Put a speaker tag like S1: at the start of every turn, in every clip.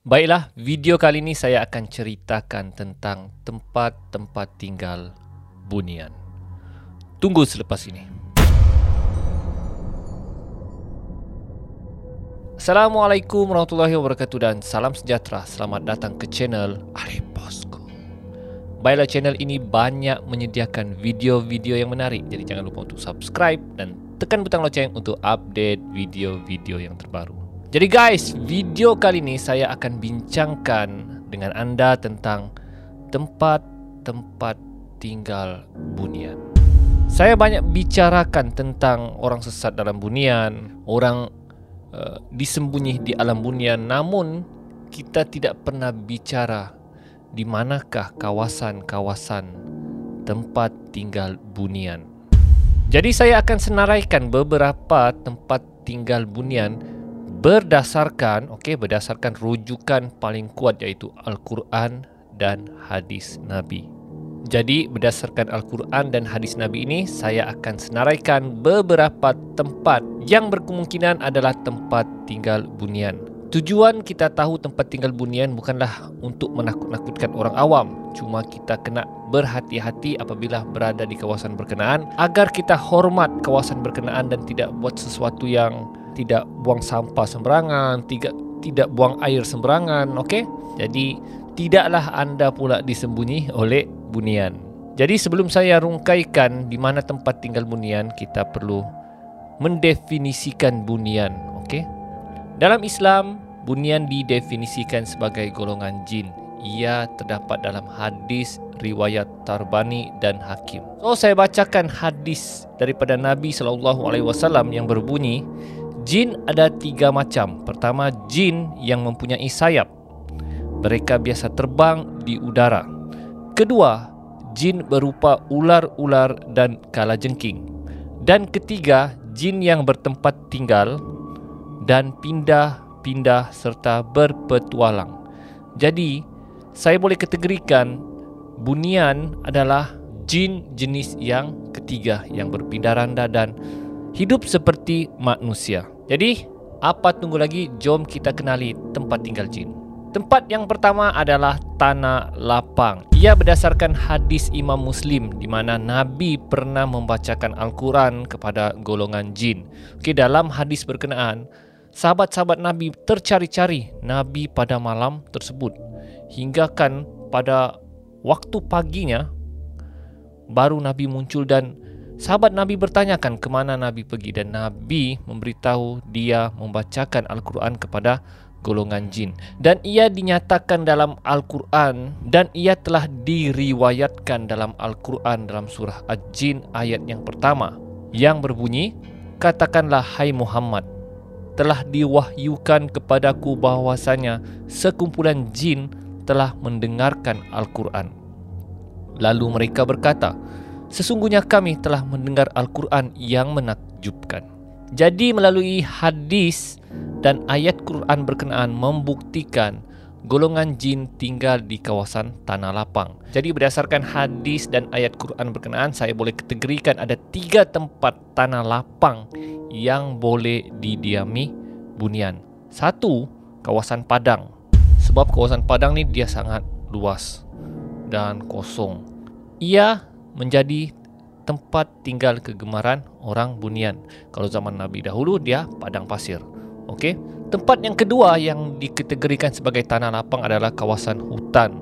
S1: Baiklah, video kali ini saya akan ceritakan tentang tempat-tempat tinggal bunian. Tunggu selepas ini. Assalamualaikum warahmatullahi wabarakatuh dan salam sejahtera. Selamat datang ke channel Arif Bosco. Baiklah, channel ini banyak menyediakan video-video yang menarik. Jadi jangan lupa untuk subscribe dan tekan butang loceng untuk update video-video yang terbaru. Jadi guys, video kali ini saya akan bincangkan dengan anda tentang tempat-tempat tinggal bunian. Saya banyak bicarakan tentang orang sesat dalam bunian, orang uh, disembunyi di alam bunian, namun kita tidak pernah bicara di manakah kawasan-kawasan tempat tinggal bunian. Jadi saya akan senaraikan beberapa tempat tinggal bunian berdasarkan okey berdasarkan rujukan paling kuat iaitu al-Quran dan hadis Nabi. Jadi berdasarkan al-Quran dan hadis Nabi ini saya akan senaraikan beberapa tempat yang berkemungkinan adalah tempat tinggal bunian. Tujuan kita tahu tempat tinggal bunian bukanlah untuk menakut-nakutkan orang awam. Cuma kita kena berhati-hati apabila berada di kawasan berkenaan agar kita hormat kawasan berkenaan dan tidak buat sesuatu yang tidak buang sampah sembarangan, tidak tidak buang air sembarangan, okey? Jadi tidaklah anda pula disembunyi oleh bunian. Jadi sebelum saya rungkaikan di mana tempat tinggal bunian, kita perlu mendefinisikan bunian, okey? Dalam Islam, bunian didefinisikan sebagai golongan jin. Ia terdapat dalam hadis riwayat Tarbani dan Hakim. So saya bacakan hadis daripada Nabi sallallahu alaihi wasallam yang berbunyi Jin ada tiga macam. Pertama, jin yang mempunyai sayap. Mereka biasa terbang di udara. Kedua, jin berupa ular-ular dan kalajengking. Dan ketiga, jin yang bertempat tinggal dan pindah-pindah serta berpetualang. Jadi, saya boleh kategorikan bunian adalah jin jenis yang ketiga yang berpindah randa dan hidup seperti manusia. Jadi, apa tunggu lagi? Jom kita kenali tempat tinggal jin. Tempat yang pertama adalah tanah lapang. Ia berdasarkan hadis Imam Muslim di mana Nabi pernah membacakan Al-Quran kepada golongan jin. Okey, dalam hadis berkenaan, sahabat-sahabat Nabi tercari-cari Nabi pada malam tersebut. Hingga kan pada waktu paginya baru Nabi muncul dan Sahabat Nabi bertanyakan ke mana Nabi pergi dan Nabi memberitahu dia membacakan Al-Quran kepada golongan jin. Dan ia dinyatakan dalam Al-Quran dan ia telah diriwayatkan dalam Al-Quran dalam surah Al-Jin ayat yang pertama yang berbunyi katakanlah hai Muhammad telah diwahyukan kepadaku bahwasanya sekumpulan jin telah mendengarkan Al-Quran. Lalu mereka berkata Sesungguhnya kami telah mendengar Al-Quran yang menakjubkan. Jadi melalui hadis dan ayat Quran berkenaan membuktikan golongan jin tinggal di kawasan tanah lapang. Jadi berdasarkan hadis dan ayat Quran berkenaan, saya boleh kategorikan ada tiga tempat tanah lapang yang boleh didiami bunian. Satu, kawasan Padang. Sebab kawasan Padang ni dia sangat luas dan kosong. Ia menjadi tempat tinggal kegemaran orang bunian. Kalau zaman Nabi dahulu dia padang pasir. Okey. Tempat yang kedua yang dikategorikan sebagai tanah lapang adalah kawasan hutan.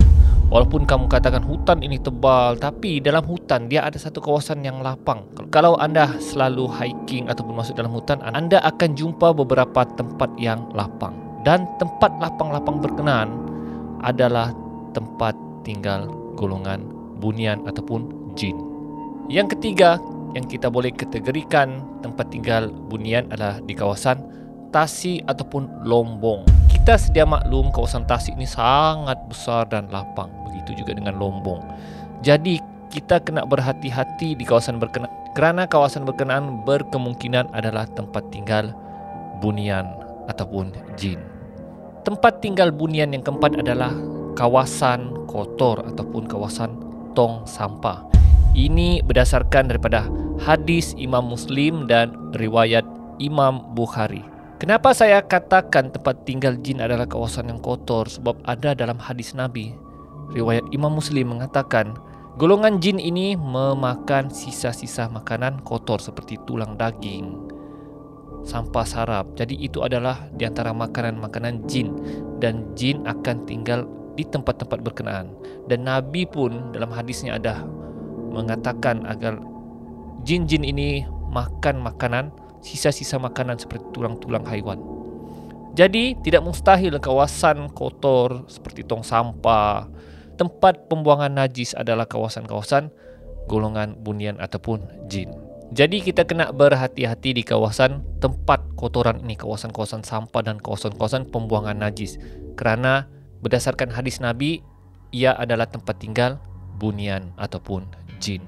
S1: Walaupun kamu katakan hutan ini tebal, tapi dalam hutan dia ada satu kawasan yang lapang. Kalau anda selalu hiking ataupun masuk dalam hutan, anda akan jumpa beberapa tempat yang lapang. Dan tempat lapang-lapang berkenaan adalah tempat tinggal golongan bunian ataupun jin. Yang ketiga yang kita boleh kategorikan tempat tinggal bunian adalah di kawasan Tasik ataupun Lombong. Kita sedia maklum kawasan Tasik ini sangat besar dan lapang. Begitu juga dengan Lombong. Jadi kita kena berhati-hati di kawasan berkenaan kerana kawasan berkenaan berkemungkinan adalah tempat tinggal bunian ataupun jin. Tempat tinggal bunian yang keempat adalah kawasan kotor ataupun kawasan tong sampah. Ini berdasarkan daripada hadis Imam Muslim dan riwayat Imam Bukhari. Kenapa saya katakan tempat tinggal jin adalah kawasan yang kotor? Sebab ada dalam hadis Nabi. Riwayat Imam Muslim mengatakan, golongan jin ini memakan sisa-sisa makanan kotor seperti tulang daging, sampah sarap. Jadi itu adalah di antara makanan-makanan jin dan jin akan tinggal di tempat-tempat berkenaan. Dan Nabi pun dalam hadisnya ada mengatakan agar jin-jin ini makan makanan sisa-sisa makanan seperti tulang-tulang haiwan. Jadi tidak mustahil kawasan kotor seperti tong sampah, tempat pembuangan najis adalah kawasan-kawasan golongan bunian ataupun jin. Jadi kita kena berhati-hati di kawasan tempat kotoran ini, kawasan-kawasan sampah dan kawasan-kawasan pembuangan najis. Kerana berdasarkan hadis Nabi, ia adalah tempat tinggal bunian ataupun jin.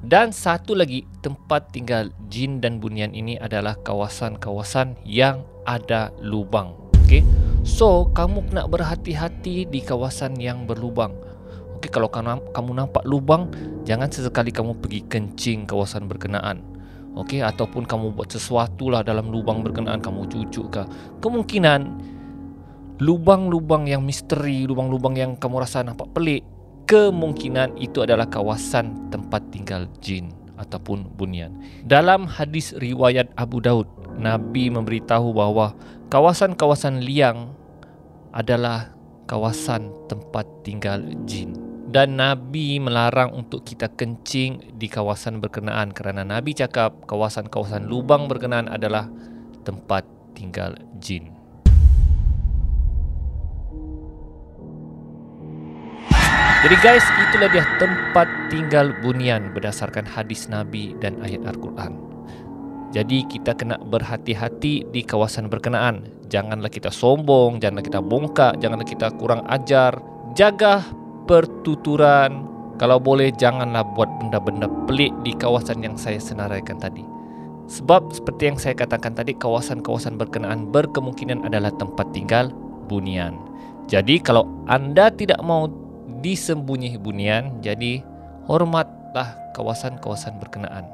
S1: Dan satu lagi tempat tinggal jin dan bunian ini adalah kawasan-kawasan yang ada lubang. Okey. So, kamu kena berhati-hati di kawasan yang berlubang. Okey, kalau kamu nampak lubang, jangan sesekali kamu pergi kencing kawasan berkenaan. Okey, ataupun kamu buat sesuatu lah dalam lubang berkenaan, kamu cucuk ke. Kemungkinan lubang-lubang yang misteri, lubang-lubang yang kamu rasa nampak pelik, kemungkinan itu adalah kawasan tempat tinggal jin ataupun bunian. Dalam hadis riwayat Abu Daud, Nabi memberitahu bahawa kawasan-kawasan liang adalah kawasan tempat tinggal jin. Dan Nabi melarang untuk kita kencing di kawasan berkenaan kerana Nabi cakap kawasan-kawasan lubang berkenaan adalah tempat tinggal jin. Jadi guys, itulah dia tempat tinggal bunian berdasarkan hadis Nabi dan ayat Al-Quran. Jadi kita kena berhati-hati di kawasan berkenaan. Janganlah kita sombong, janganlah kita bongkak, janganlah kita kurang ajar. Jaga pertuturan. Kalau boleh janganlah buat benda-benda pelik di kawasan yang saya senaraikan tadi. Sebab seperti yang saya katakan tadi, kawasan-kawasan berkenaan berkemungkinan adalah tempat tinggal bunian. Jadi kalau anda tidak mau disembunyi bunian jadi hormatlah kawasan-kawasan berkenaan